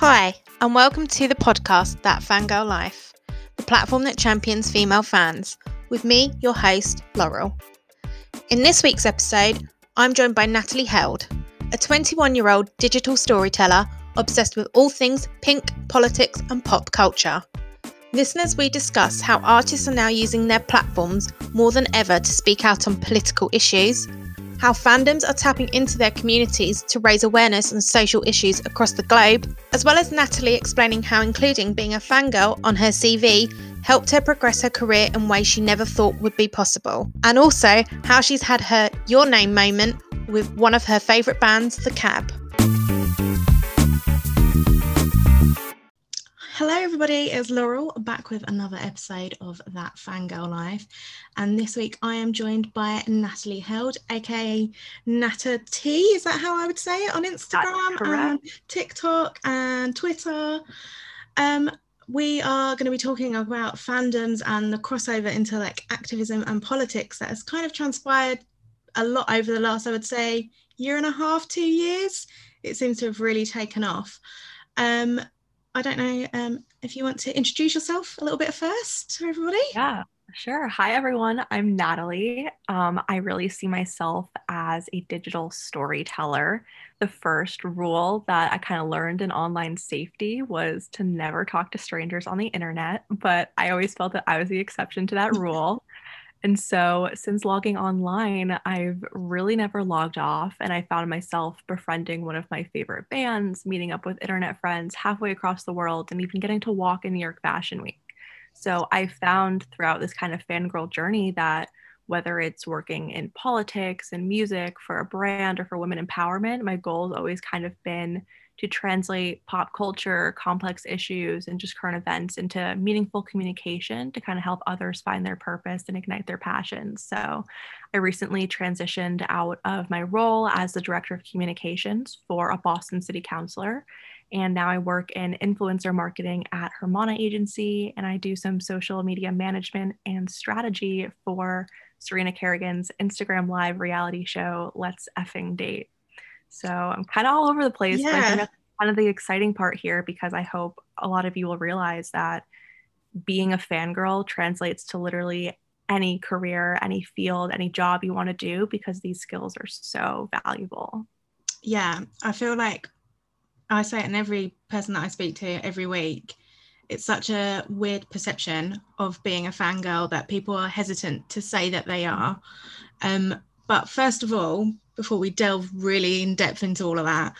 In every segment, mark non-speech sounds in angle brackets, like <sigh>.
Hi, and welcome to the podcast That Fangirl Life, the platform that champions female fans, with me, your host, Laurel. In this week's episode, I'm joined by Natalie Held, a 21 year old digital storyteller obsessed with all things pink, politics, and pop culture. Listeners, we discuss how artists are now using their platforms more than ever to speak out on political issues, how fandoms are tapping into their communities to raise awareness on social issues across the globe, as well as Natalie explaining how including being a fangirl on her CV helped her progress her career in ways she never thought would be possible, and also how she's had her Your Name moment with one of her favourite bands, The Cab. Hello, everybody. It's Laurel back with another episode of That Fangirl Life. And this week I am joined by Natalie Held, aka Nata T. Is that how I would say it on Instagram and TikTok and Twitter? Um, we are going to be talking about fandoms and the crossover into like activism and politics that has kind of transpired a lot over the last, I would say, year and a half, two years. It seems to have really taken off. Um, I don't know um, if you want to introduce yourself a little bit first to everybody. Yeah, sure. Hi, everyone. I'm Natalie. Um, I really see myself as a digital storyteller. The first rule that I kind of learned in online safety was to never talk to strangers on the internet, but I always felt that I was the exception to that rule. And so, since logging online, I've really never logged off. And I found myself befriending one of my favorite bands, meeting up with internet friends halfway across the world, and even getting to walk in New York Fashion Week. So, I found throughout this kind of fangirl journey that whether it's working in politics and music for a brand or for women empowerment, my goal has always kind of been to translate pop culture, complex issues, and just current events into meaningful communication to kind of help others find their purpose and ignite their passions. So, I recently transitioned out of my role as the director of communications for a Boston City Councilor. And now I work in influencer marketing at Hermana Agency, and I do some social media management and strategy for Serena Kerrigan's Instagram Live reality show, Let's Effing Date. So I'm kind of all over the place. Yeah. But I think that's kind of the exciting part here because I hope a lot of you will realize that being a fangirl translates to literally any career, any field, any job you want to do because these skills are so valuable. Yeah, I feel like I say it in every person that I speak to every week. It's such a weird perception of being a fangirl that people are hesitant to say that they are. Um, but first of all, before we delve really in depth into all of that,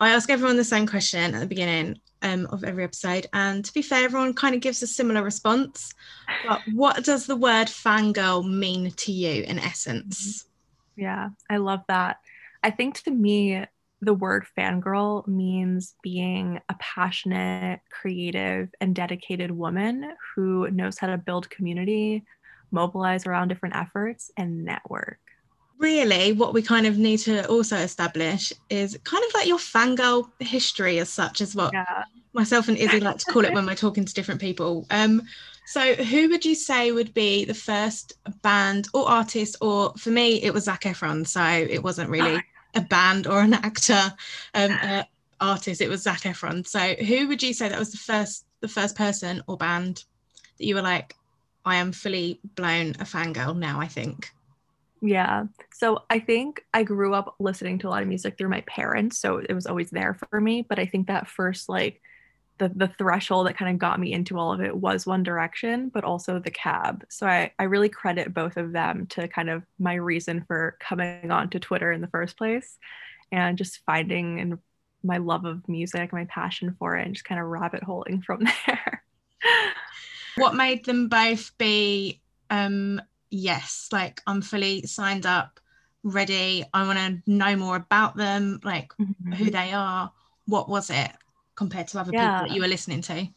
I ask everyone the same question at the beginning um, of every episode. And to be fair, everyone kind of gives a similar response. But what does the word fangirl mean to you in essence? Mm-hmm. Yeah, I love that. I think to me, the word fangirl means being a passionate, creative, and dedicated woman who knows how to build community, mobilize around different efforts, and network really what we kind of need to also establish is kind of like your fangirl history as such as what yeah. myself and Izzy like to call it <laughs> when we're talking to different people. Um, so who would you say would be the first band or artist or for me it was Zac Efron so it wasn't really a band or an actor um, uh, artist it was Zac Efron so who would you say that was the first the first person or band that you were like I am fully blown a fangirl now I think yeah. So I think I grew up listening to a lot of music through my parents, so it was always there for me, but I think that first like the the threshold that kind of got me into all of it was One Direction, but also The Cab. So I I really credit both of them to kind of my reason for coming onto Twitter in the first place and just finding and my love of music, my passion for it and just kind of rabbit holing from <laughs> there. what made them both be um yes, like I'm fully signed up, ready. I want to know more about them, like mm-hmm. who they are. What was it compared to other yeah. people that you were listening to?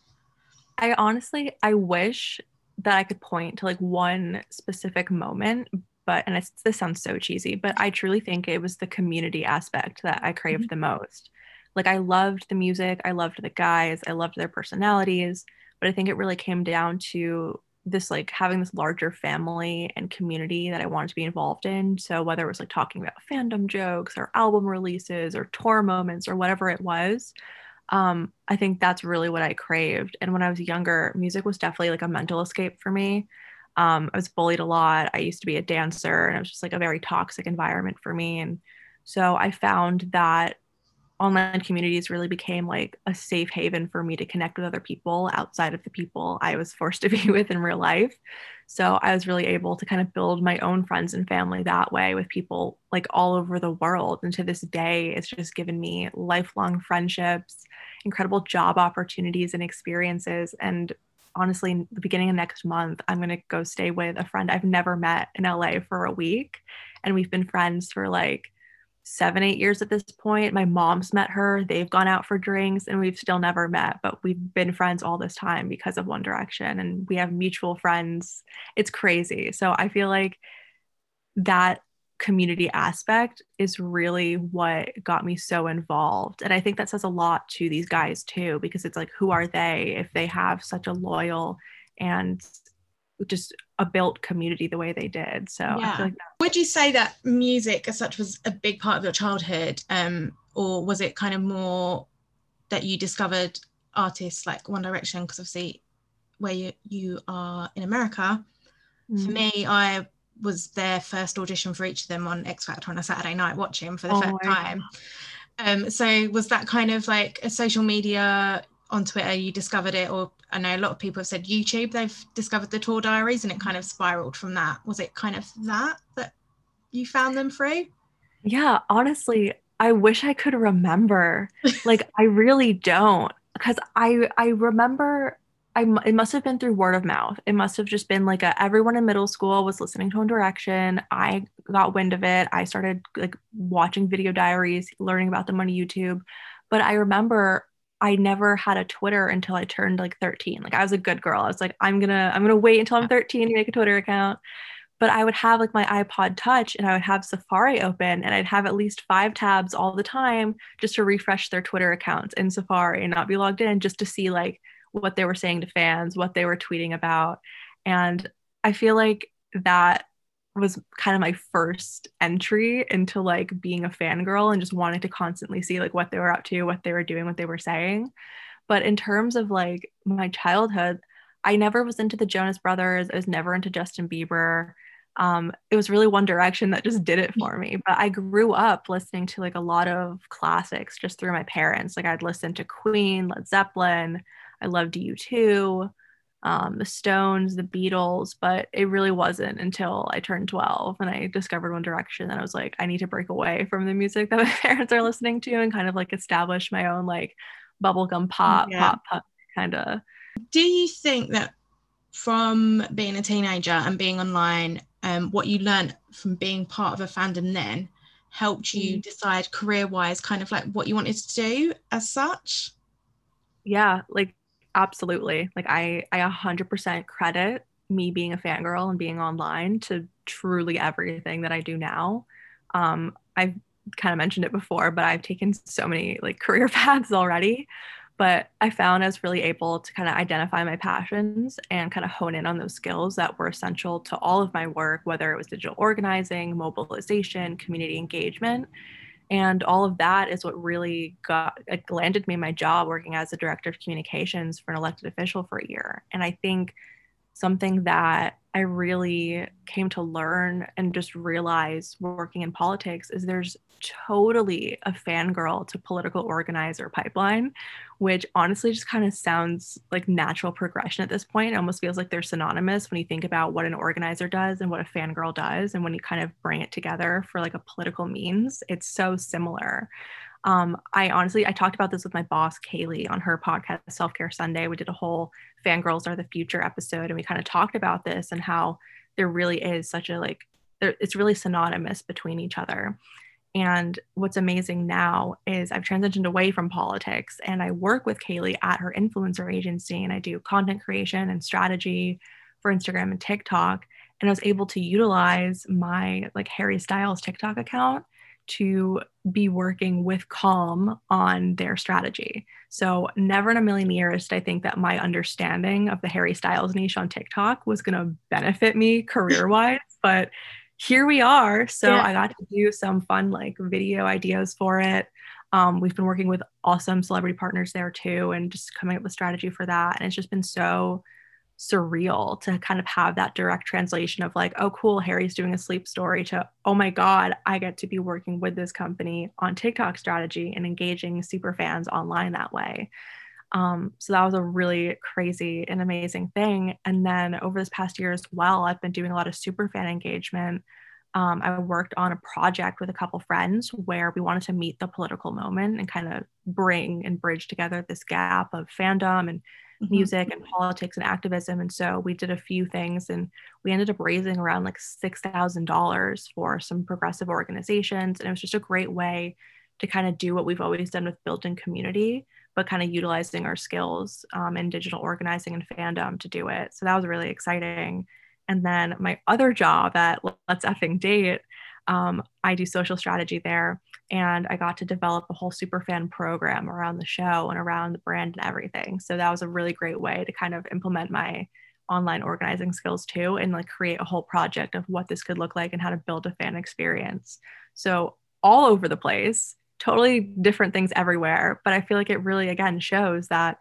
I honestly, I wish that I could point to like one specific moment, but and this sounds so cheesy, but I truly think it was the community aspect that I craved mm-hmm. the most. Like I loved the music, I loved the guys, I loved their personalities, but I think it really came down to this like having this larger family and community that I wanted to be involved in. So whether it was like talking about fandom jokes or album releases or tour moments or whatever it was, um, I think that's really what I craved. And when I was younger, music was definitely like a mental escape for me. Um, I was bullied a lot. I used to be a dancer, and it was just like a very toxic environment for me. And so I found that online communities really became like a safe haven for me to connect with other people outside of the people I was forced <laughs> to be with in real life. So I was really able to kind of build my own friends and family that way with people like all over the world. And to this day, it's just given me lifelong friendships, incredible job opportunities and experiences. And honestly, the beginning of next month, I'm going to go stay with a friend I've never met in LA for a week. And we've been friends for like seven, eight years at this point. My mom's met her, they've gone out for drinks, and we've still never met, but we've been friends all this time because of One Direction and we have mutual friends. It's crazy. So I feel like that community aspect is really what got me so involved. And I think that says a lot to these guys too, because it's like, who are they if they have such a loyal and just a built community the way they did. So yeah. Like would you say that music as such was a big part of your childhood? Um, or was it kind of more that you discovered artists like One Direction? Because obviously where you, you are in America, mm. for me, I was their first audition for each of them on X Factor on a Saturday night watching for the oh, first time. Um, so was that kind of like a social media on Twitter you discovered it, or I know a lot of people have said YouTube, they've discovered the tour diaries and it kind of spiraled from that. Was it kind of that that you found them through? Yeah, honestly, I wish I could remember. <laughs> like I really don't because I I remember I it must have been through word of mouth. It must have just been like a, everyone in middle school was listening to One Direction. I got wind of it. I started like watching video diaries, learning about them on YouTube. But I remember I never had a Twitter until I turned like 13. Like I was a good girl. I was like, I'm gonna, I'm gonna wait until I'm 13 to make a Twitter account. But I would have like my iPod touch and I would have Safari open and I'd have at least five tabs all the time just to refresh their Twitter accounts in Safari and not be logged in just to see like what they were saying to fans, what they were tweeting about. And I feel like that was kind of my first entry into like being a fangirl and just wanting to constantly see like what they were up to, what they were doing, what they were saying. But in terms of like my childhood, I never was into the Jonas Brothers. I was never into Justin Bieber. Um, it was really One Direction that just did it for me. But I grew up listening to like a lot of classics just through my parents. Like I'd listen to Queen, Led Zeppelin. I loved U2 um, the Stones, the Beatles, but it really wasn't until I turned 12 and I discovered One Direction that I was like, I need to break away from the music that <laughs> my parents are listening to and kind of like establish my own like bubblegum pop, yeah. pop, pop kind of. Do you think that from being a teenager and being online, um, what you learned from being part of a fandom then helped you mm. decide career wise kind of like what you wanted to do as such? Yeah, like absolutely. Like I I 100% credit me being a fangirl and being online to truly everything that I do now. Um, I've kind of mentioned it before, but I've taken so many like career <laughs> paths already. But I found I was really able to kind of identify my passions and kind of hone in on those skills that were essential to all of my work, whether it was digital organizing, mobilization, community engagement and all of that is what really got landed me my job working as a director of communications for an elected official for a year. And i think something that I really came to learn and just realize working in politics is there's totally a fangirl to political organizer pipeline, which honestly just kind of sounds like natural progression at this point. It almost feels like they're synonymous when you think about what an organizer does and what a fangirl does. And when you kind of bring it together for like a political means, it's so similar. Um, I honestly, I talked about this with my boss, Kaylee, on her podcast, Self Care Sunday. We did a whole Fangirls Are the Future episode, and we kind of talked about this and how there really is such a like, there, it's really synonymous between each other. And what's amazing now is I've transitioned away from politics and I work with Kaylee at her influencer agency and I do content creation and strategy for Instagram and TikTok. And I was able to utilize my like Harry Styles TikTok account to be working with Calm on their strategy. So, never in a million years did I think that my understanding of the Harry Styles niche on TikTok was going to benefit me <laughs> career wise. but here we are. So, yeah. I got to do some fun like video ideas for it. Um, we've been working with awesome celebrity partners there too, and just coming up with strategy for that. And it's just been so surreal to kind of have that direct translation of like, oh, cool, Harry's doing a sleep story to, oh my God, I get to be working with this company on TikTok strategy and engaging super fans online that way. Um, so that was a really crazy and amazing thing. And then over this past year as well, I've been doing a lot of super fan engagement. Um, I worked on a project with a couple friends where we wanted to meet the political moment and kind of bring and bridge together this gap of fandom and mm-hmm. music and politics and activism. And so we did a few things and we ended up raising around like $6,000 for some progressive organizations. And it was just a great way to kind of do what we've always done with built in community, but kind of utilizing our skills um, in digital organizing and fandom to do it. So that was really exciting. And then my other job at Let's Effing Date, um, I do social strategy there. And I got to develop a whole super fan program around the show and around the brand and everything. So that was a really great way to kind of implement my online organizing skills too and like create a whole project of what this could look like and how to build a fan experience. So all over the place totally different things everywhere. But I feel like it really, again, shows that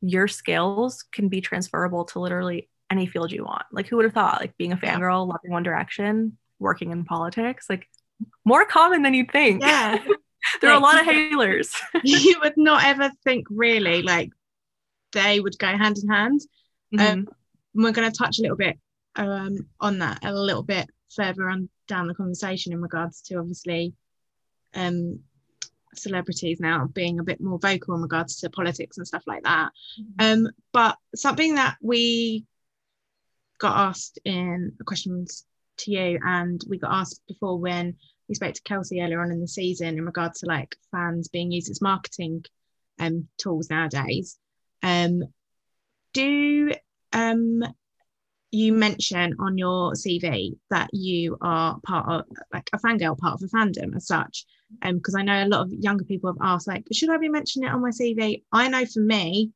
your skills can be transferable to literally any field you want. Like, who would have thought, like, being a fangirl, loving One Direction, working in politics, like, more common than you'd think. Yeah. <laughs> there like, are a lot of hailers. <laughs> you would not ever think, really, like, they would go hand in hand. Mm-hmm. Um, we're going to touch a little bit um, on that a little bit further on down the conversation in regards to obviously um, celebrities now being a bit more vocal in regards to politics and stuff like that. Mm-hmm. Um, but something that we got asked in questions to you, and we got asked before when we spoke to Kelsey earlier on in the season in regards to like fans being used as marketing um, tools nowadays. Um, do um, you mention on your CV that you are part of like a fangirl, part of a fandom as such? Um, because I know a lot of younger people have asked, like, should I be mentioning it on my CV? I know for me,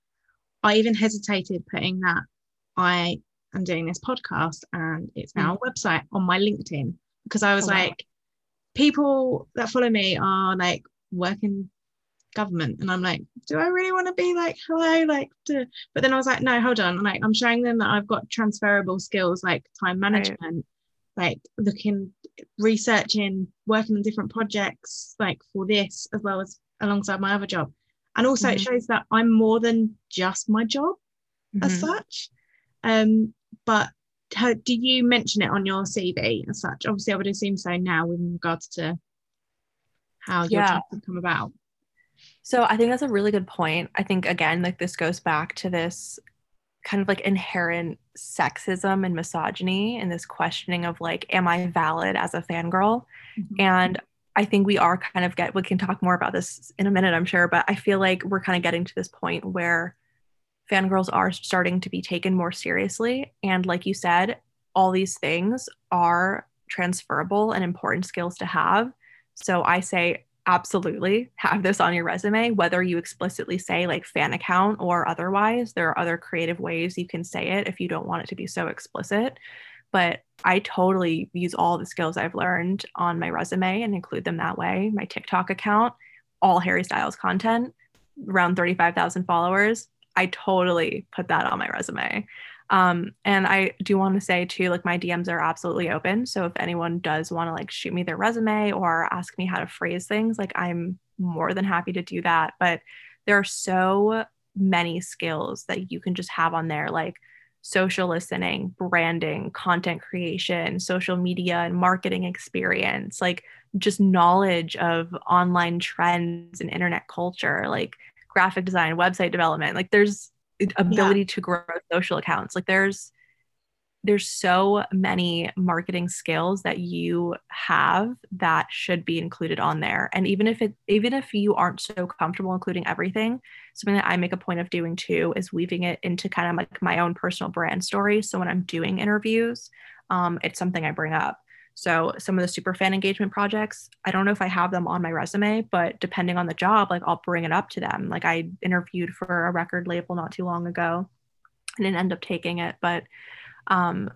I even hesitated putting that I am doing this podcast and it's now mm. a website on my LinkedIn because I was oh, like, wow. people that follow me are like working government and i'm like do i really want to be like hello like to... but then i was like no hold on I'm like i'm showing them that i've got transferable skills like time management right. like looking researching working on different projects like for this as well as alongside my other job and also mm-hmm. it shows that i'm more than just my job mm-hmm. as such um but how, do you mention it on your cv as such obviously i would assume so now with regards to how your yeah. job has come about so I think that's a really good point. I think again, like this goes back to this kind of like inherent sexism and misogyny and this questioning of like, am I valid as a fangirl? Mm-hmm. And I think we are kind of get we can talk more about this in a minute, I'm sure, but I feel like we're kind of getting to this point where fangirls are starting to be taken more seriously. And like you said, all these things are transferable and important skills to have. So I say absolutely have this on your resume, whether you explicitly say like fan account or otherwise. There are other creative ways you can say it if you don't want it to be so explicit. But I totally use all the skills I've learned on my resume and include them that way. My TikTok account, all Harry Styles content, around 35,000 followers. I totally put that on my resume. Um, and I do want to say too, like my DMs are absolutely open. So if anyone does want to like shoot me their resume or ask me how to phrase things, like I'm more than happy to do that. But there are so many skills that you can just have on there, like social listening, branding, content creation, social media and marketing experience, like just knowledge of online trends and internet culture, like graphic design, website development. Like there's ability yeah. to grow social accounts like there's there's so many marketing skills that you have that should be included on there and even if it even if you aren't so comfortable including everything something that i make a point of doing too is weaving it into kind of like my own personal brand story so when i'm doing interviews um, it's something i bring up so some of the super fan engagement projects, I don't know if I have them on my resume, but depending on the job, like I'll bring it up to them. Like I interviewed for a record label not too long ago and didn't end up taking it, but um,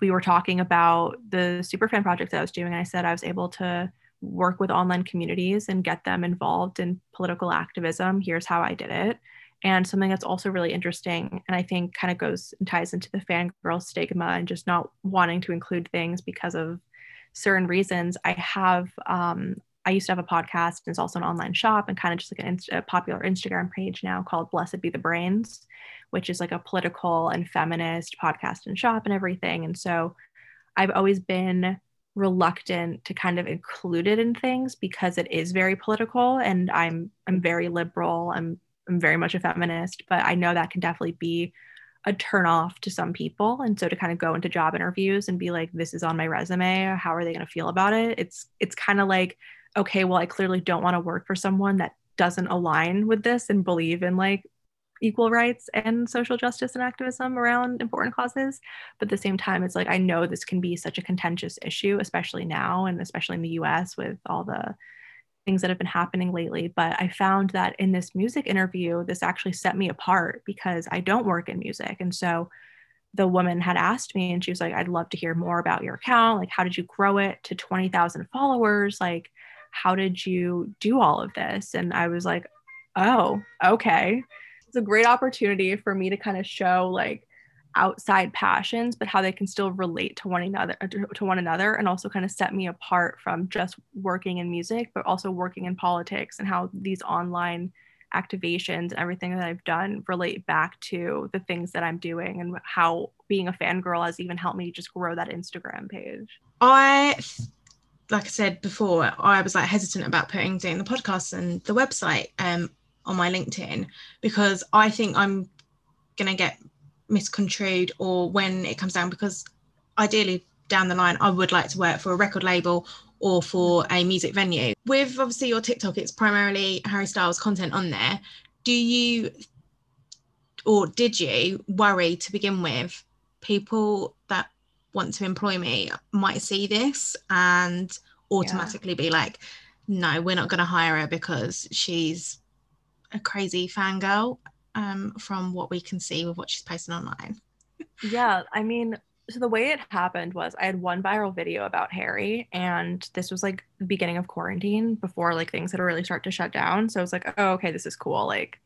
we were talking about the super fan project that I was doing. And I said I was able to work with online communities and get them involved in political activism. Here's how I did it. And something that's also really interesting, and I think kind of goes and ties into the fangirl stigma and just not wanting to include things because of certain reasons. I have, um, I used to have a podcast and it's also an online shop and kind of just like an a popular Instagram page now called Blessed Be the Brains, which is like a political and feminist podcast and shop and everything. And so I've always been reluctant to kind of include it in things because it is very political and I'm I'm very liberal. I'm I'm very much a feminist, but I know that can definitely be a turn off to some people. And so to kind of go into job interviews and be like, this is on my resume, how are they going to feel about it? It's it's kind of like, okay, well, I clearly don't want to work for someone that doesn't align with this and believe in like equal rights and social justice and activism around important causes. But at the same time, it's like I know this can be such a contentious issue, especially now and especially in the US with all the things that have been happening lately. But I found that in this music interview, this actually set me apart because I don't work in music. And so the woman had asked me and she was like, I'd love to hear more about your account. Like, how did you grow it to 20,000 followers? Like, how did you do all of this? And I was like, oh, okay it's a great opportunity for me to kind of show like outside passions but how they can still relate to one another uh, to one another and also kind of set me apart from just working in music but also working in politics and how these online activations and everything that I've done relate back to the things that I'm doing and how being a fangirl has even helped me just grow that Instagram page. I like I said before, I was like hesitant about putting doing the podcast and the website. Um, on my LinkedIn because I think I'm to get misconstrued or when it comes down because ideally down the line I would like to work for a record label or for a music venue. With obviously your TikTok it's primarily Harry Styles content on there. Do you or did you worry to begin with people that want to employ me might see this and automatically yeah. be like no we're not going to hire her because she's a crazy fangirl um, from what we can see with what she's posting online. yeah, I mean, so the way it happened was I had one viral video about Harry, and this was like the beginning of quarantine before like things had really start to shut down. So I was like, oh, okay, this is cool. Like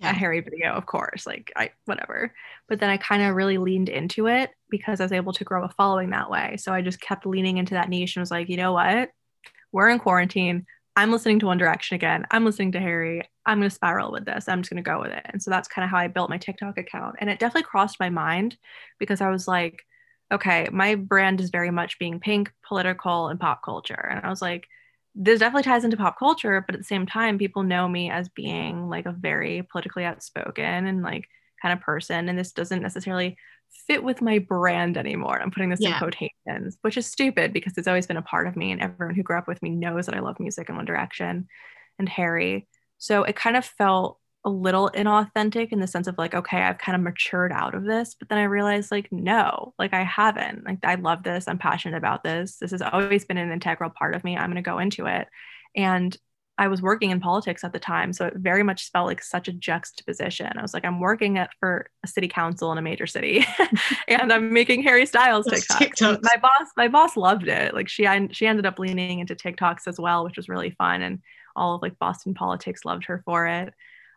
yeah. a Harry video, of course, like I whatever. But then I kind of really leaned into it because I was able to grow a following that way. So I just kept leaning into that niche and was like, you know what? We're in quarantine. I'm listening to One Direction again. I'm listening to Harry. I'm going to spiral with this. I'm just going to go with it. And so that's kind of how I built my TikTok account. And it definitely crossed my mind because I was like, okay, my brand is very much being pink, political, and pop culture. And I was like, this definitely ties into pop culture, but at the same time, people know me as being like a very politically outspoken and like kind of person. And this doesn't necessarily fit with my brand anymore. I'm putting this yeah. in quotations, which is stupid because it's always been a part of me. And everyone who grew up with me knows that I love music and One Direction and Harry. So it kind of felt a little inauthentic in the sense of like, okay, I've kind of matured out of this. But then I realized, like, no, like I haven't. Like, I love this. I'm passionate about this. This has always been an integral part of me. I'm going to go into it. And I was working in politics at the time, so it very much felt like such a juxtaposition. I was like, I'm working at for a city council in a major city, <laughs> and I'm making Harry Styles TikToks. My boss, my boss loved it. Like she, she ended up leaning into TikToks as well, which was really fun, and all of like Boston politics loved her for it.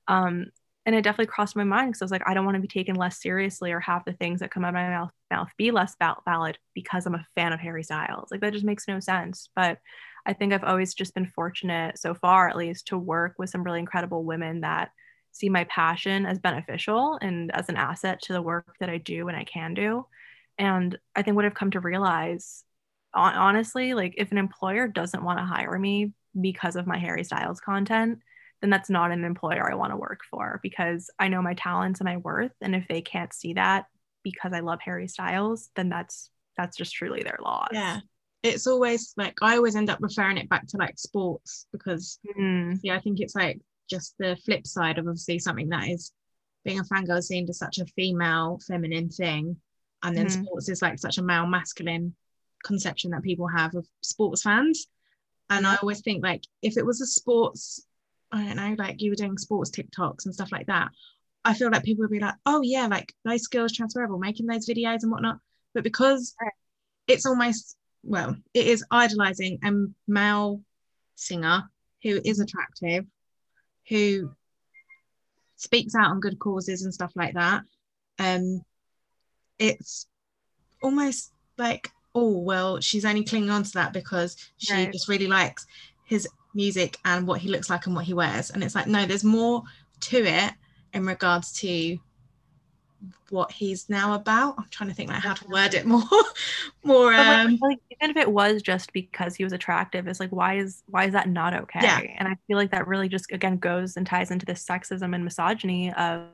Um, and it definitely crossed my mind because I was like, I don't want to be taken less seriously or have the things that come out of my mouth, mouth be less valid because I'm a fan of Harry Styles. Like that just makes no sense. But I think I've always just been fortunate so far, at least, to work with some really incredible women that see my passion as beneficial and as an asset to the work that I do and I can do. And I think what I've come to realize, honestly, like if an employer doesn't want to hire me because of my Harry Styles content, then that's not an employer I want to work for because I know my talents and my worth. And if they can't see that because I love Harry Styles, then that's that's just truly their loss. Yeah it's always like I always end up referring it back to like sports because mm. yeah, I think it's like just the flip side of obviously something that is being a fangirl seen as such a female feminine thing and then mm. sports is like such a male masculine conception that people have of sports fans and I always think like if it was a sports I don't know like you were doing sports TikToks and stuff like that I feel like people would be like oh yeah like those skills transferable making those videos and whatnot but because it's almost well, it is idolizing a male singer who is attractive, who speaks out on good causes and stuff like that. Um, it's almost like, oh, well, she's only clinging on to that because she just really likes his music and what he looks like and what he wears. And it's like, no, there's more to it in regards to what he's now about. I'm trying to think like how to word it more, <laughs> more. Um, like, even if it was just because he was attractive, it's like why is why is that not okay? Yeah. And I feel like that really just again goes and ties into this sexism and misogyny of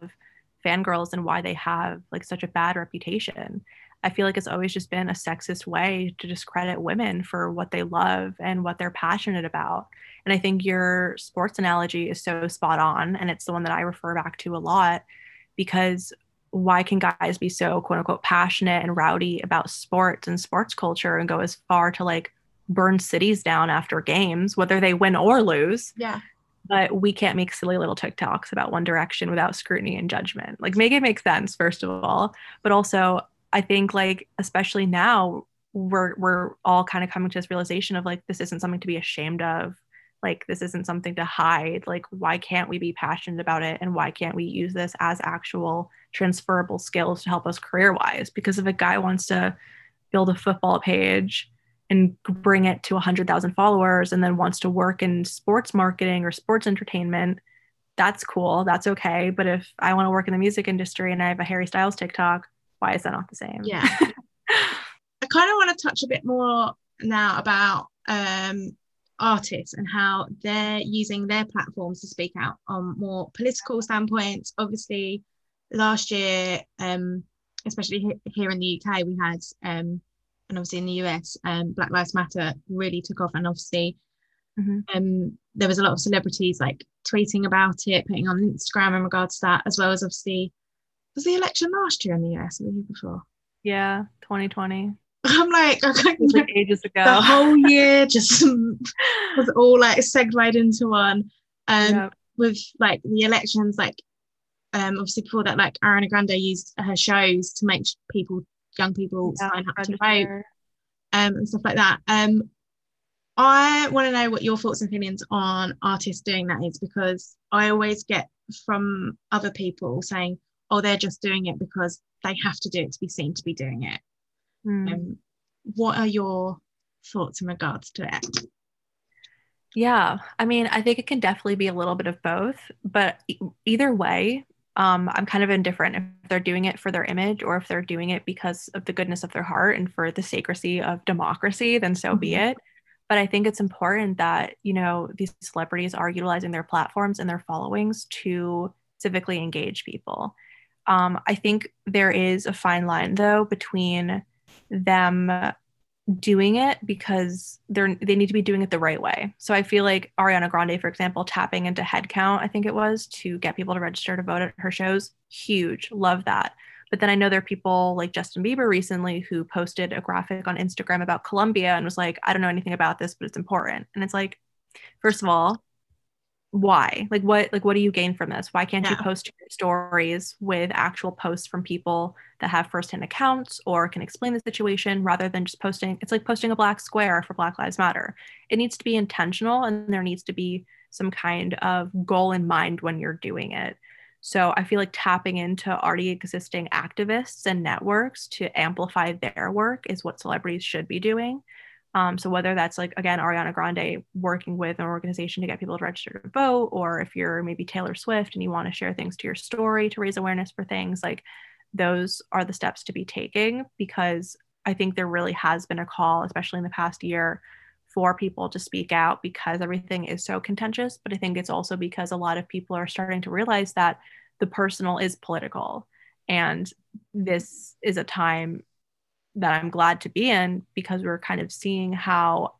fangirls and why they have like such a bad reputation. I feel like it's always just been a sexist way to discredit women for what they love and what they're passionate about. And I think your sports analogy is so spot on. And it's the one that I refer back to a lot because why can guys be so quote unquote passionate and rowdy about sports and sports culture and go as far to like burn cities down after games, whether they win or lose? Yeah. But we can't make silly little TikToks about One Direction without scrutiny and judgment. Like, make it make sense, first of all. But also, I think, like, especially now, we're we're all kind of coming to this realization of like this isn't something to be ashamed of like this isn't something to hide like why can't we be passionate about it? And why can't we use this as actual transferable skills to help us career wise because if a guy wants to build a football page and bring it to 100,000 followers and then wants to work in sports marketing or sports entertainment that's cool that's okay. But if i want to work in the music industry and i have a harry styles tiktok why is that not the same? Yeah. <laughs> I kind of want to touch a bit more now about um artists and how they're using their platforms to speak out on more political standpoints. Obviously, last year, um, especially here in the UK, we had, um, and obviously in the US, um, Black Lives Matter really took off, and obviously. Mm-hmm. Um, there was a lot of celebrities like tweeting about it, putting on Instagram in regards to that, as well as obviously was the election last year in the US or the year before? Yeah, 2020. I'm like, okay, like ages ago. The whole <laughs> year just was all like segued into one. Um, yep. with like the elections, like um, obviously before that, like Ariana Grande used her shows to make people, young people, yeah, sign up to vote, um, and stuff like that. Um, I want to know what your thoughts and opinions on artists doing that is because I always get from other people saying, "Oh, they're just doing it because they have to do it to be seen to be doing it." Mm. Um, what are your thoughts in regards to it? Yeah, I mean, I think it can definitely be a little bit of both, but either way, um, I'm kind of indifferent if they're doing it for their image or if they're doing it because of the goodness of their heart and for the sacrecy of democracy, then so mm-hmm. be it. But I think it's important that, you know, these celebrities are utilizing their platforms and their followings to civically engage people. Um, I think there is a fine line, though, between them doing it because they're they need to be doing it the right way. So I feel like Ariana Grande, for example, tapping into headcount, I think it was to get people to register to vote at her shows, huge. Love that. But then I know there are people like Justin Bieber recently who posted a graphic on Instagram about Colombia and was like, I don't know anything about this, but it's important. And it's like, first of all, why? Like what like what do you gain from this? Why can't yeah. you post your stories with actual posts from people that have firsthand accounts or can explain the situation rather than just posting? It's like posting a black square for black lives matter. It needs to be intentional and there needs to be some kind of goal in mind when you're doing it. So i feel like tapping into already existing activists and networks to amplify their work is what celebrities should be doing um, so whether that's like again Ariana Grande working with an organization to get people to register to vote, or if you're maybe Taylor Swift and you want to share things to your story to raise awareness for things, like those are the steps to be taking because I think there really has been a call, especially in the past year, for people to speak out because everything is so contentious. But I think it's also because a lot of people are starting to realize that the personal is political. And this is a time that I'm glad to be in because we're kind of seeing how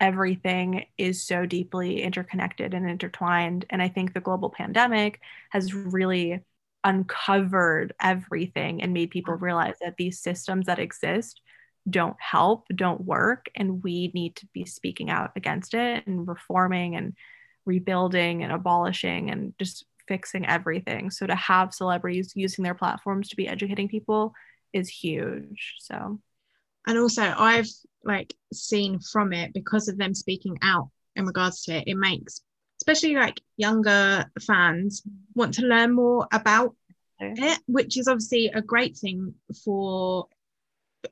everything is so deeply interconnected and intertwined. And I think the global pandemic has really uncovered everything and made people realize that these systems that exist don't help, don't work, and we need to be speaking out against it and reforming and rebuilding and abolishing and just fixing everything. So to have celebrities using their platforms to be educating people is huge. So, and also I've like seen from it because of them speaking out in regards to it. It makes especially like younger fans want to learn more about it, which is obviously a great thing for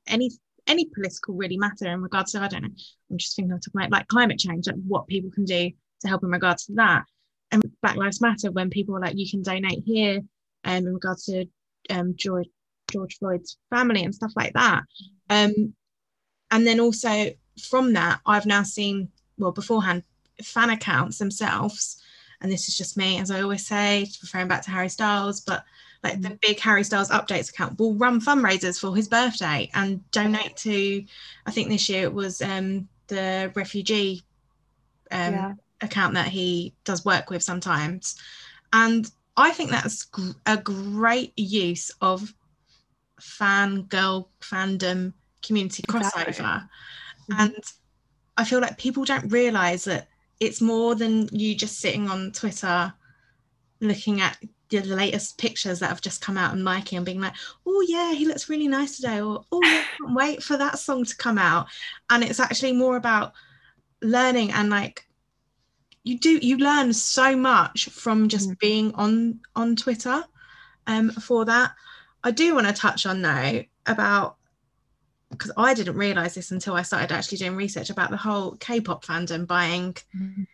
any any political really matter in regards to I don't know. I'm just thinking of talking about like climate change, like what people can do to help in regards to that. And Black Lives Matter when people are like you can donate here um, in regards to um, George George Floyd's family and stuff like that. Um, and then also from that, I've now seen well beforehand fan accounts themselves, and this is just me, as I always say, referring back to Harry Styles, but like the big Harry Styles updates account will run fundraisers for his birthday and donate to, I think this year it was um, the refugee um, yeah. account that he does work with sometimes. And I think that's a great use of fan girl fandom community crossover. Exactly. Mm-hmm. And I feel like people don't realize that it's more than you just sitting on Twitter looking at the latest pictures that have just come out and liking and being like, oh yeah, he looks really nice today, or oh yeah, can't wait for that song to come out. And it's actually more about learning and like you do you learn so much from just mm. being on on Twitter um for that. I do want to touch on though about because I didn't realize this until I started actually doing research about the whole K-pop fandom buying mm.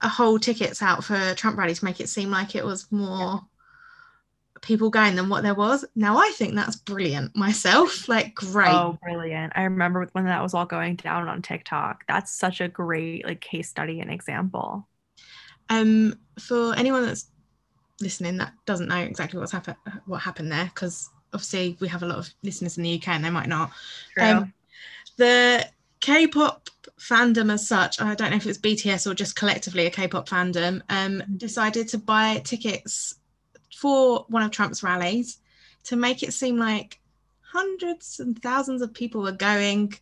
a whole tickets out for Trump rally to make it seem like it was more yeah. people going than what there was. Now I think that's brilliant myself. <laughs> Like great. Oh, brilliant. I remember when that was all going down on TikTok. That's such a great like case study and example. Um for anyone that's listening that doesn't know exactly what's happened what happened there because obviously we have a lot of listeners in the UK and they might not. Um, the K-pop fandom as such, I don't know if it's BTS or just collectively a K-pop fandom, um, mm-hmm. decided to buy tickets for one of Trump's rallies to make it seem like hundreds and thousands of people were going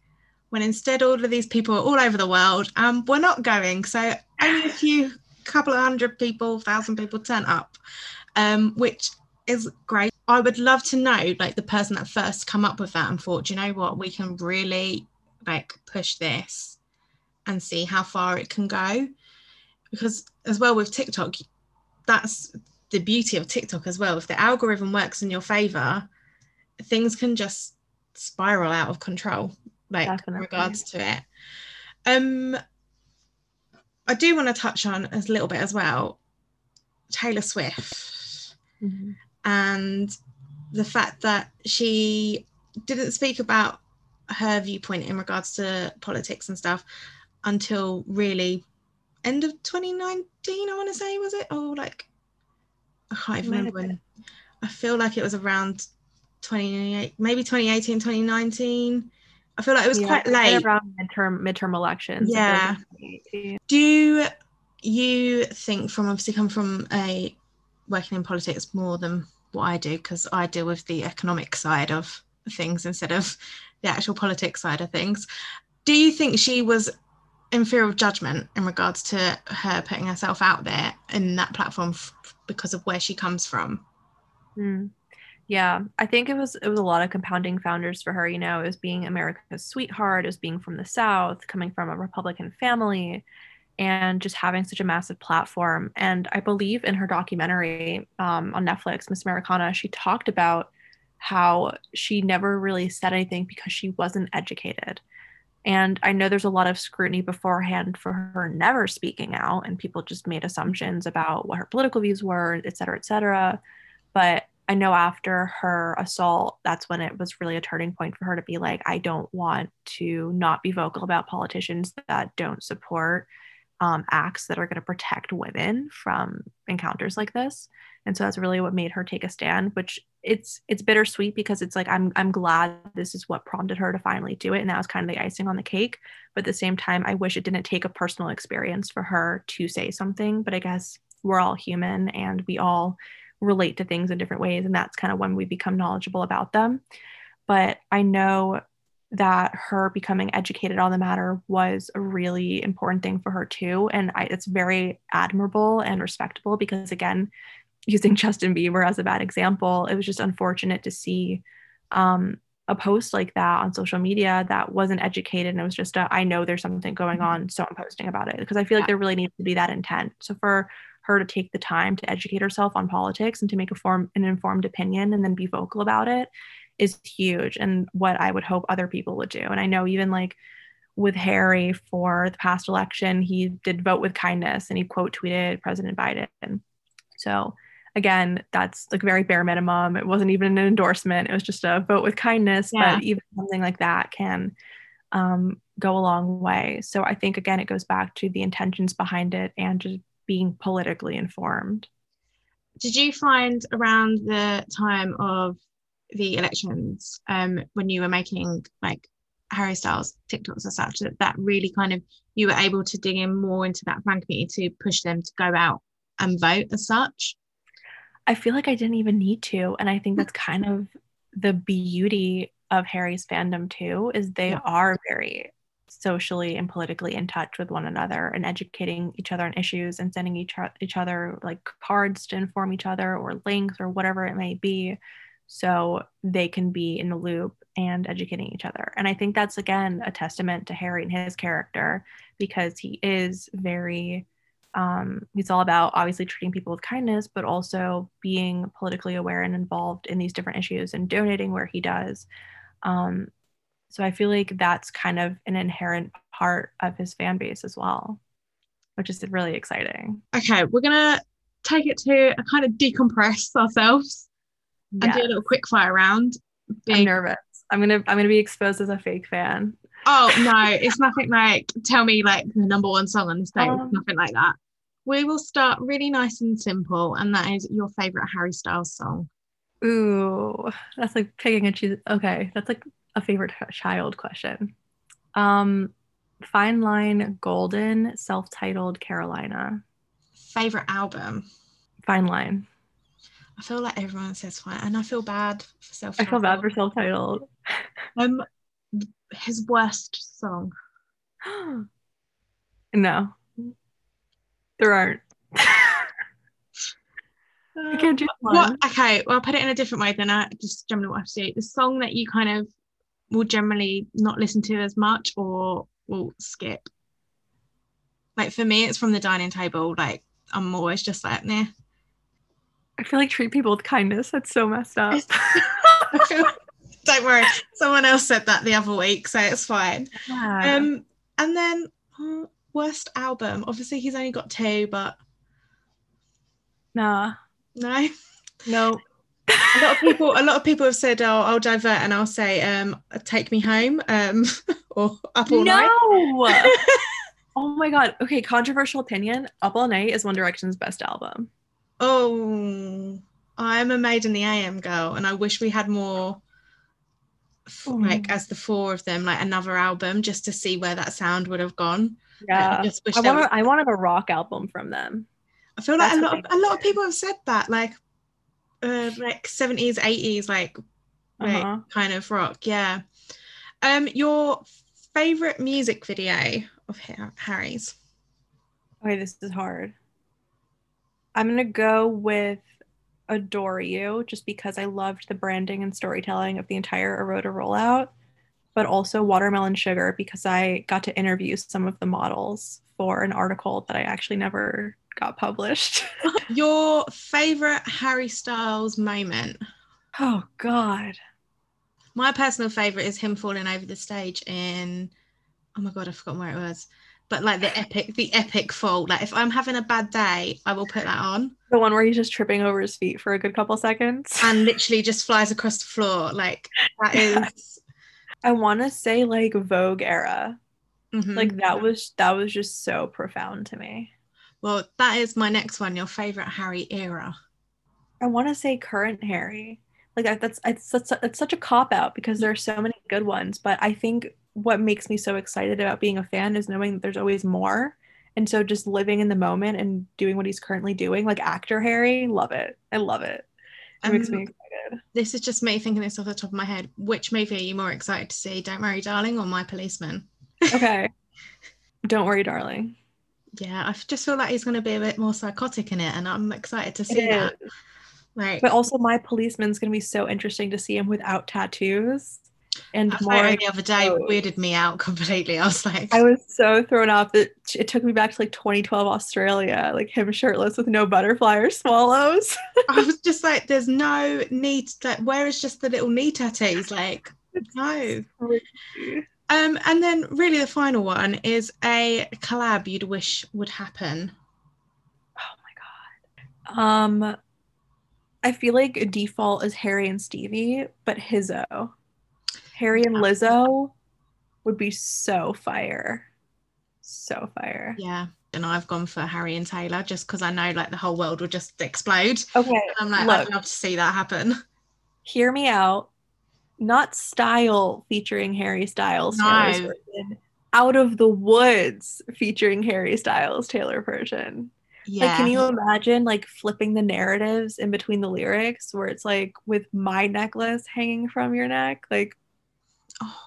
when instead all of these people are all over the world and we're not going. So only a few couple of hundred people, thousand people turn up, um, which is great. I would love to know, like the person that first come up with that and thought, you know what, we can really like push this and see how far it can go. Because as well with TikTok, that's the beauty of TikTok as well. If the algorithm works in your favor, things can just spiral out of control, like Definitely. in regards to it. Um, I do want to touch on a little bit as well Taylor Swift. Mm-hmm. And the fact that she didn't speak about her viewpoint in regards to politics and stuff until really end of 2019 i want to say was it? Oh like i can't even remember when. i feel like it was around 28 maybe 2018 2019 i feel like it was yeah, quite late around midterm midterm elections yeah do you think from obviously come from a working in politics more than what I do because I deal with the economic side of things instead of the actual politics side of things. Do you think she was in fear of judgment in regards to her putting herself out there in that platform f- because of where she comes from? Mm. Yeah, I think it was it was a lot of compounding founders for her. You know, it was being America's sweetheart, it was being from the South, coming from a Republican family, and just having such a massive platform. And I believe in her documentary um, on Netflix, Miss Americana, she talked about how she never really said anything because she wasn't educated. And I know there's a lot of scrutiny beforehand for her never speaking out, and people just made assumptions about what her political views were, et cetera, et cetera. But I know after her assault, that's when it was really a turning point for her to be like, I don't want to not be vocal about politicians that don't support um, acts that are going to protect women from encounters like this. And so that's really what made her take a stand which it's it's bittersweet because it's like i'm i'm glad this is what prompted her to finally do it and that was kind of the icing on the cake. But at the same time i wish it didn't take a personal experience for her to say something but i guess we're all human and we all relate to things in different ways and that's kind of when we become knowledgeable about them but i know that her becoming educated on the matter was a really important thing for her too and I, it's very admirable and respectable because again <laughs> using justin bieber as a bad example it was just unfortunate to see um, a post like that on social media that wasn't educated and it was just a, I know there's something going mm-hmm. on, so I'm posting about it because I feel like there really needs to be that intent. So for her to take the time to educate herself on politics and to make a form an informed opinion and then be vocal about it is huge and what I would hope other people would do. And I know even like with Harry for the past election, he did vote with kindness and he quote tweeted President Biden. So again, that's like very bare minimum. It wasn't even an endorsement. It was just a vote with kindness. Yeah. But even something like that can um, go a long way. So I think again, it goes back to the intentions behind it and just being politically informed. Did you find around the time of the elections, um, when you were making like Harry Styles TikToks or such, that that really kind of you were able to dig in more into that fan community to push them to go out and vote as such? I feel like I didn't even need to. And I think that's kind of the beauty of Harry's fandom too, is they yeah. are very socially and politically in touch with one another and educating each other on issues and sending each, each other like cards to inform each other or links or whatever it may be so they can be in the loop and educating each other. And I think that's again a testament to Harry and his character because he is very um, he's all about obviously treating people with kindness, but also being politically aware and involved in these different issues and donating where he does. Um, so I feel like that's kind of an inherent part of his fan base as well, which is really exciting. Okay, we're gonna take it to a kind of decompress ourselves and do a little quick fire round. I'm nervous. I'm gonna I'm gonna be exposed as a fake fan. Oh no, <laughs> it's nothing like tell me like the number one song on this day. Um, nothing like that. We will start really nice and simple, and that is your favorite Harry Styles song. Ooh, that's like picking a choose. Okay, that's like a favorite child question. Um, Fine Line Golden, self-titled Carolina. Favorite album. Fine Line. I feel like everyone says fine, and I feel bad for self. Titled. I feel bad for self-titled. <laughs> um, his worst song. <gasps> no, there aren't. <laughs> I can't do one. What? Okay, well, I'll put it in a different way than I just generally what I see. The song that you kind of will generally not listen to as much or will skip. Like for me, it's from the dining table. Like I'm always just like, nah, I feel like treat people with kindness. That's so messed up. <laughs> Don't worry. Someone else said that the other week, so it's fine. Yeah. Um, and then uh, worst album. Obviously, he's only got two, but nah, no, no. A lot of people, a lot of people have said, "Oh, I'll divert," and I'll say, um, "Take me home," um, <laughs> or "Up all Night. no! night." <laughs> oh my god. Okay, controversial opinion. Up All Night is One Direction's best album. Oh, I'm a Made in the AM girl, and I wish we had more. Oh. Like as the four of them, like another album, just to see where that sound would have gone. Yeah, I, just wish I want. Was... I want a rock album from them. I feel like That's a lot, of, a lot of people have said that, like, uh, like seventies, eighties, like, uh-huh. like kind of rock. Yeah. Um, your favorite music video of Harry's? Okay, this is hard. I'm gonna go with Adore You just because I loved the branding and storytelling of the entire Eroda rollout, but also Watermelon Sugar because I got to interview some of the models for an article that I actually never got published. <laughs> Your favorite Harry Styles moment? Oh God. My personal favorite is him falling over the stage in oh my god, I forgot where it was but like the epic the epic fall like if i'm having a bad day i will put that on the one where he's just tripping over his feet for a good couple seconds and literally just flies across the floor like that <laughs> yeah. is i want to say like vogue era mm-hmm. like that was that was just so profound to me well that is my next one your favorite harry era i want to say current harry like that's it's such, it's such a cop out because there are so many good ones but i think what makes me so excited about being a fan is knowing that there's always more. And so just living in the moment and doing what he's currently doing, like actor Harry, love it. I love it. It um, makes me excited. This is just me thinking this off the top of my head. Which movie are you more excited to see? Don't Worry, Darling or My Policeman? okay. <laughs> Don't worry, darling. Yeah, I just feel like he's going to be a bit more psychotic in it, and I'm excited to see it that. Right. But also, My Policeman's going to be so interesting to see him without tattoos and more the other day weirded me out <laughs> completely. I was like, I was so thrown off that it took me back to like 2012 Australia, like him shirtless with no butterfly or swallows. <laughs> I was <laughs> just like, there's no need. Like, where is just the little knee tattoos? Like, no. Um, and then really the final one is a collab you'd wish would happen. Oh my god. Um I feel like default is Harry and Stevie, but Hizzo. Harry and Lizzo would be so fire. So fire. Yeah. And I've gone for Harry and Taylor just because I know like the whole world would just explode. Okay, I'm like, Look. I'd love to see that happen. hear me out. Not style featuring Harry Styles, version. Out of the Woods featuring Harry Styles, Taylor version. Yeah. Like, can you imagine like flipping the narratives in between the lyrics where it's like with my necklace hanging from your neck? Like, Oh,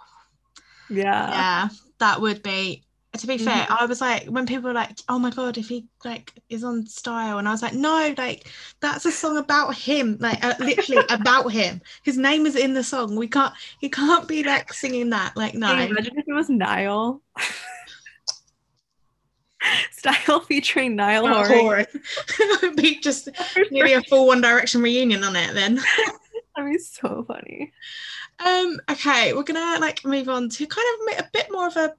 yeah. yeah, that would be. To be fair, Mhm. I was like, when people were like, "Oh my god, if he like is on style," and I was like, "No, like that's a song about him, like uh, literally <laughs> about him. His name is in the song. We can't, he can't be like singing that. Like, no, Can you imagine if it was Niall? <laughs> Style featuring Niall Oh, Horan. <laughs> It would be just nearly a full One Direction reunion on it then. That'd be so funny. Um, okay, we're gonna like move on to kind of a bit more of a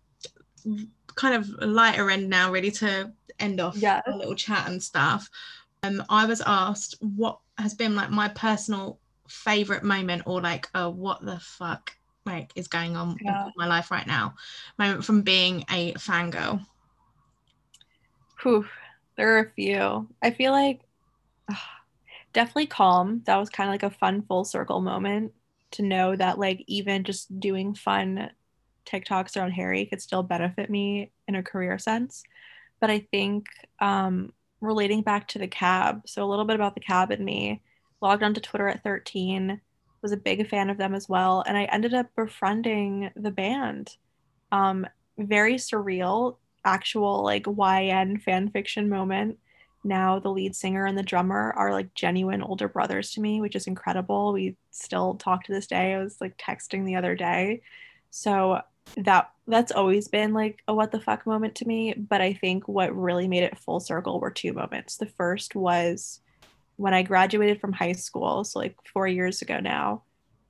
kind of lighter end now, really to end off Yes. a little chat and stuff. Um, I was asked what has been like my personal favorite moment or like a what the fuck like is going on Yeah. in my life right now moment from being a fangirl. Whew, there are a few. I feel like ah, definitely calm. That was kind of like a fun full circle moment to know that like even just doing fun TikToks around Harry could still benefit me in a career sense. But I think um, relating back to the cab, so a little bit about the cab and me, logged onto Twitter at 13, was a big fan of them as well, and I ended up befriending the band. Um, very surreal, actual like YN fan fiction moment. Now the lead singer and the drummer are like genuine older brothers to me, which is incredible. We still talk to this day. I was like texting the other day. So that that's always been like a what the fuck moment to me, but I think what really made it full circle were two moments. The first was when I graduated from high school, so like 4 years ago now.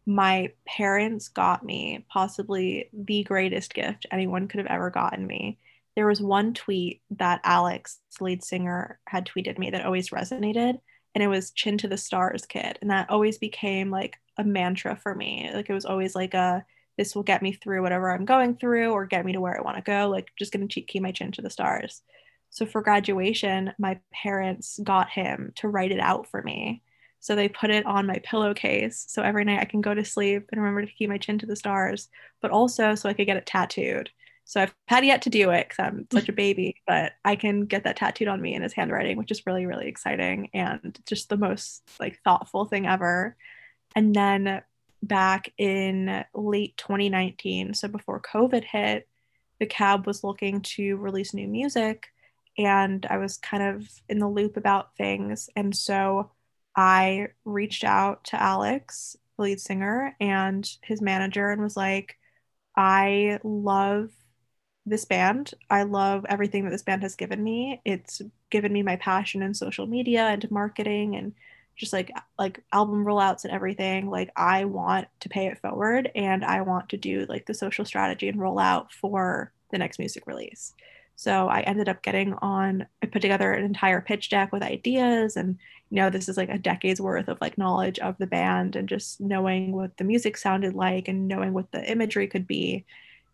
My parents got me possibly the greatest gift anyone could have ever gotten me there was one tweet that Alex, lead singer, had tweeted me that always resonated. And it was Chin to the Stars Kid. And that always became like a mantra for me. Like it was always like a, this will get me through whatever I'm going through or get me to where I want to go. Like just going to keep my chin to the stars. So for graduation, my parents got him to write it out for me. So they put it on my pillowcase. So every night I can go to sleep and remember to keep my chin to the stars, but also so I could get it tattooed. So I've had yet to do it because I'm <laughs> such a baby, but I can get that tattooed on me in his handwriting, which is really, really exciting and just the most like thoughtful thing ever. And then back in late 2019, so before COVID hit, the cab was looking to release new music and I was kind of in the loop about things. And so I reached out to Alex, the lead singer, and his manager, and was like, I love this band. I love everything that this band has given me. It's given me my passion in social media and marketing and just like like album rollouts and everything. Like I want to pay it forward and I want to do like the social strategy and rollout for the next music release. So I ended up getting on I put together an entire pitch deck with ideas and you know this is like a decade's worth of like knowledge of the band and just knowing what the music sounded like and knowing what the imagery could be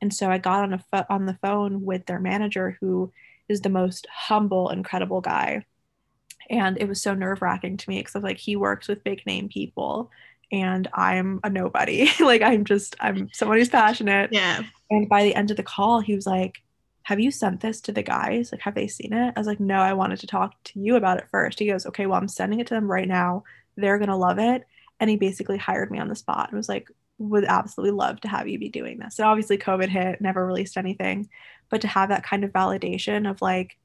and so I got on a pho- on the phone with their manager, who is the most humble, incredible guy. And it was so nerve wracking to me because I was like he works with big name people, and I'm a nobody. <laughs> like I'm just I'm someone who's passionate. Yeah. And by the end of the call, he was like, "Have you sent this to the guys? Like, have they seen it?" I was like, "No, I wanted to talk to you about it first. He goes, "Okay, well, I'm sending it to them right now. They're gonna love it." And he basically hired me on the spot and was like, would absolutely love to have you be doing this. And obviously, COVID hit, never released anything, but to have that kind of validation of like,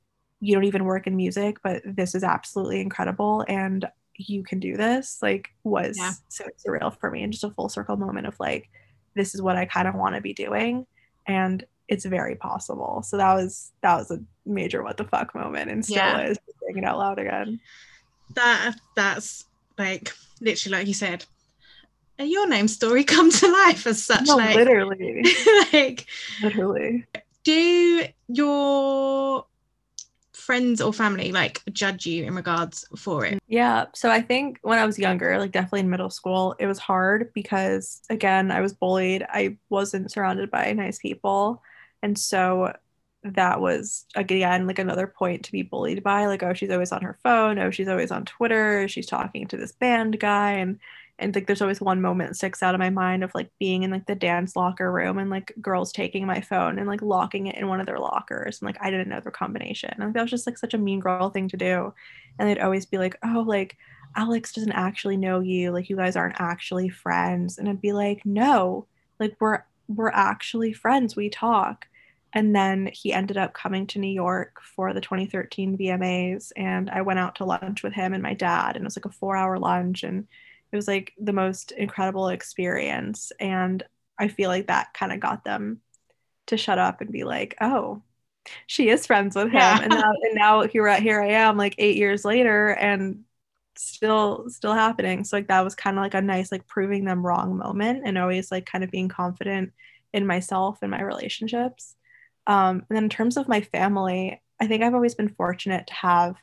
you don't even work in music, but this is absolutely incredible and you can do this, like, was Yeah. so surreal for me and just a full circle moment of like, this is what I kind of want to be doing. And it's very possible. So that was that was a major what the fuck moment and still yeah. is saying it out loud again. That that's like literally like you said, your name story <laughs> come to life as such. No, like, literally. <laughs> like literally. Do your friends or family like judge you in regards for it? Yeah. So I think when I was younger, like definitely in middle school, it was hard because again, I was bullied. I wasn't surrounded by nice people. And so that was again like another point to be bullied by like oh she's always on her phone oh she's always on twitter she's talking to this band guy and and like there's always one moment that sticks out of my mind of like being in like the dance locker room and like girls taking my phone and like locking it in one of their lockers and like I didn't know their combination. And that was just like such a mean girl thing to do. And they'd always be like oh like Alex doesn't actually know you. Like you guys aren't actually friends. And I'd be like no. Like we're we're actually friends. We talk. And then he ended up coming to New York for the 2013 VMAs and I went out to lunch with him and my dad and it was like a 4 hour lunch and it was like the most incredible experience and i feel like that kind of got them to shut up and be like oh she is friends with him. Yeah. and, now, and now here here i am like eight years later and still still happening. So like that was kind of like a nice like proving them wrong moment and always like kind of being confident in myself and my relationships. Um, and then in terms of my family i think i've always been fortunate to have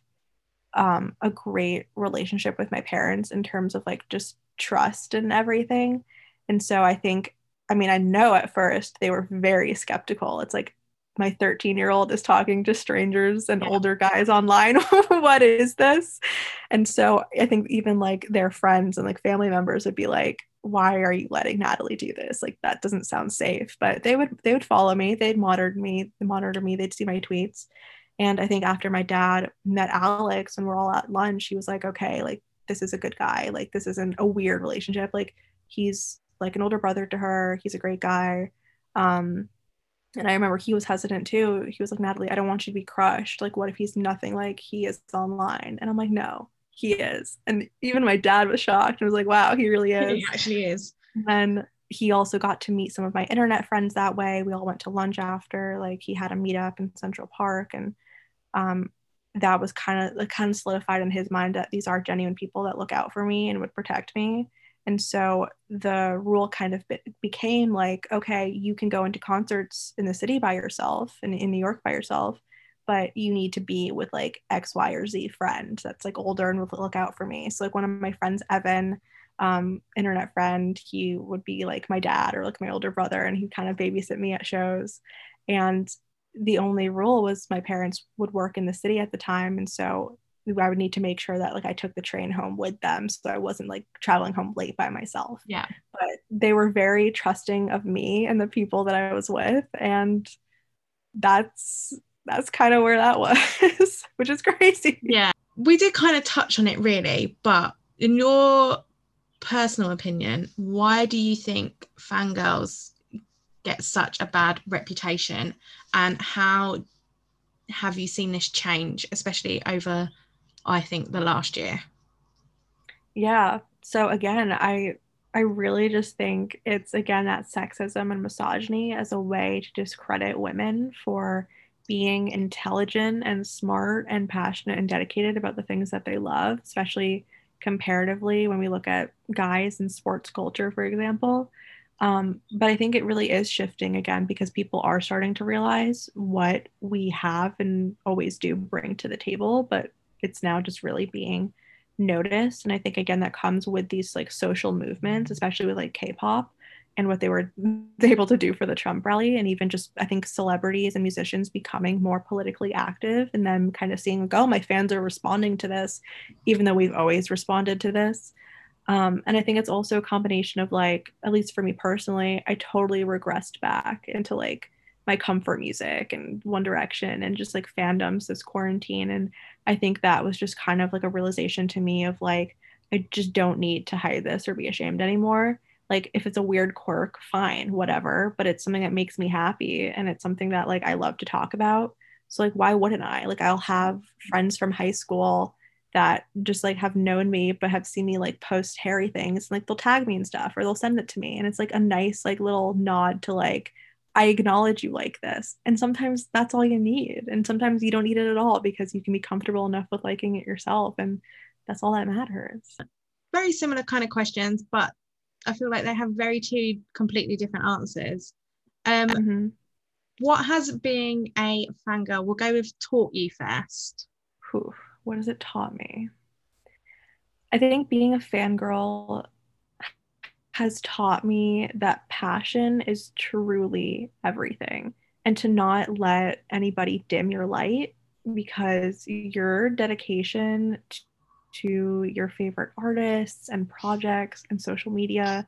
um, a great relationship with my parents in terms of like just trust and everything. And so I think, I mean, I know at first they were very skeptical. It's like my 13 year old is talking to strangers and yeah. older guys online. <laughs> what is this? And so I think even like their friends and like family members would be like, why are you letting Natalie do this? Like that doesn't sound safe. But they would they would follow me. They'd monitor me, they monitor me. They'd see my tweets. And I think after my dad met Alex and we're all at lunch, he was like, okay, like this is a good guy. Like this isn't a weird relationship. Like he's like an older brother to her. He's a great guy. Um, and I remember he was hesitant too. He was like, Natalie, I don't want you to be crushed. Like, what if he's nothing like he is online? And I'm like, no, he is. And even my dad was shocked and was like, wow, he really is. He actually is. And he also got to meet some of my internet friends that way. We all went to lunch after. Like he had a meetup in Central Park and um, that was kind of like kind of solidified in his mind that these are genuine people that look out for me and would protect me. And so the rule kind of be- became like okay you can go into concerts in the city by yourself and in new york by yourself but you need to be with like x y or z friend that's like older and would look out for me. So like one of my friends evan um, internet friend he would be like my dad or like my older brother and he kind of babysit me at shows. And the only rule was my parents would work in the city at the time and so I would need to make sure that like I took the train home with them so I wasn't like traveling home late by myself. Yeah. But they were very trusting of me and the people that I was with and that's that's kind of where that <laughs> was, which is crazy. Yeah. We did kind of touch on it really, but in your personal opinion, why do you think fangirls get such a bad reputation? And how have you seen this change especially over i think the last year? Yeah. So again i i really just think it's again that sexism and misogyny as a way to discredit women for being intelligent and smart and passionate and dedicated about the things that they love especially comparatively when we look at guys in sports culture for example um, but I think it really is shifting again because people are starting to realize what we have and always do bring to the table, but it's now just really being noticed. And I think again that comes with these like social movements, especially with like K-pop and what they were <laughs> able to do for the Trump rally, and even just I think celebrities and musicians becoming more politically active, and then kind of seeing like, oh, my fans are responding to this, even though we've always responded to this. Um, and I think it's also a combination of like, at least for me personally, I totally regressed back into like my comfort music and One Direction and just like fandoms this quarantine. And I think that was just kind of like a realization to me of like, I just don't need to hide this or be ashamed anymore. Like, if it's a weird quirk, fine, whatever, but it's something that makes me happy and it's something that like I love to talk about. So, like, why wouldn't I? Like, I'll have friends from high school that just like have known me but have seen me like post Harry things like they'll tag me and stuff or they'll send it to me and it's like a nice like little nod to like I acknowledge you like this and sometimes that's all you need and sometimes you don't need it at all because you can be comfortable enough with liking it yourself and that's all that matters. Very similar kind of questions but I feel like they have very two completely different answers. Um mm-hmm. what has being a fangirl we'll go with taught you first. Whew what has it taught me? I think being a fangirl has taught me that passion is truly everything and to not let anybody dim your light because your dedication to your favorite artists and projects and social media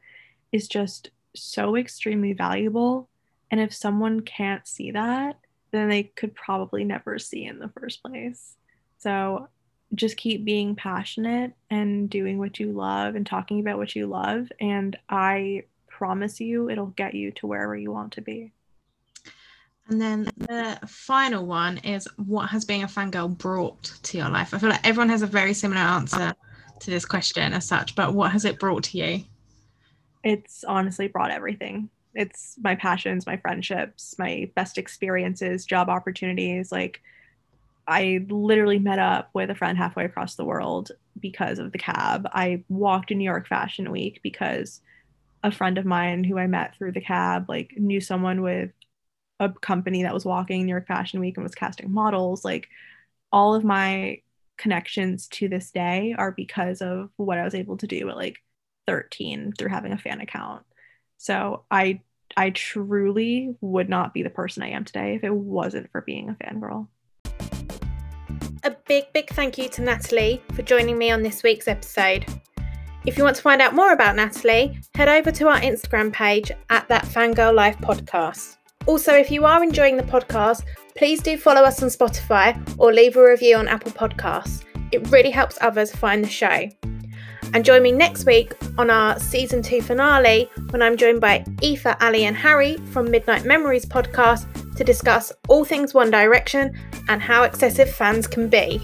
is just so extremely valuable. And if someone can't see that, then they could probably never see in the first place. So just keep being passionate and doing what you love and talking about what you love. And I promise you, it'll get you to wherever you want to be. And then the final one is what has being a fangirl brought to your life? I feel like everyone has a very similar answer to this question as such, but what has it brought to you? It's honestly brought everything. It's my passions, my friendships, my best experiences, job opportunities, like I literally met up with a friend halfway across the world because of the cab. I walked in New York Fashion Week because a friend of mine who I met through the cab like knew someone with a company that was walking New York Fashion Week and was casting models. Like all of my connections to this day are because of what I was able to do at like 13 through having a fan account. So I I truly would not be the person I am today if it wasn't for being a fangirl. A big, big thank you to Natalie for joining me on this week's episode. If you want to find out more about Natalie, head over to our Instagram page at that Fangirl Life podcast. Also, if you are enjoying the podcast, please do follow us on Spotify or leave a review on Apple Podcasts. It really helps others find the show. And join me next week on our season two finale when I'm joined by Aoife, Ali, and Harry from Midnight Memories podcast to discuss all things One Direction and how excessive fans can be.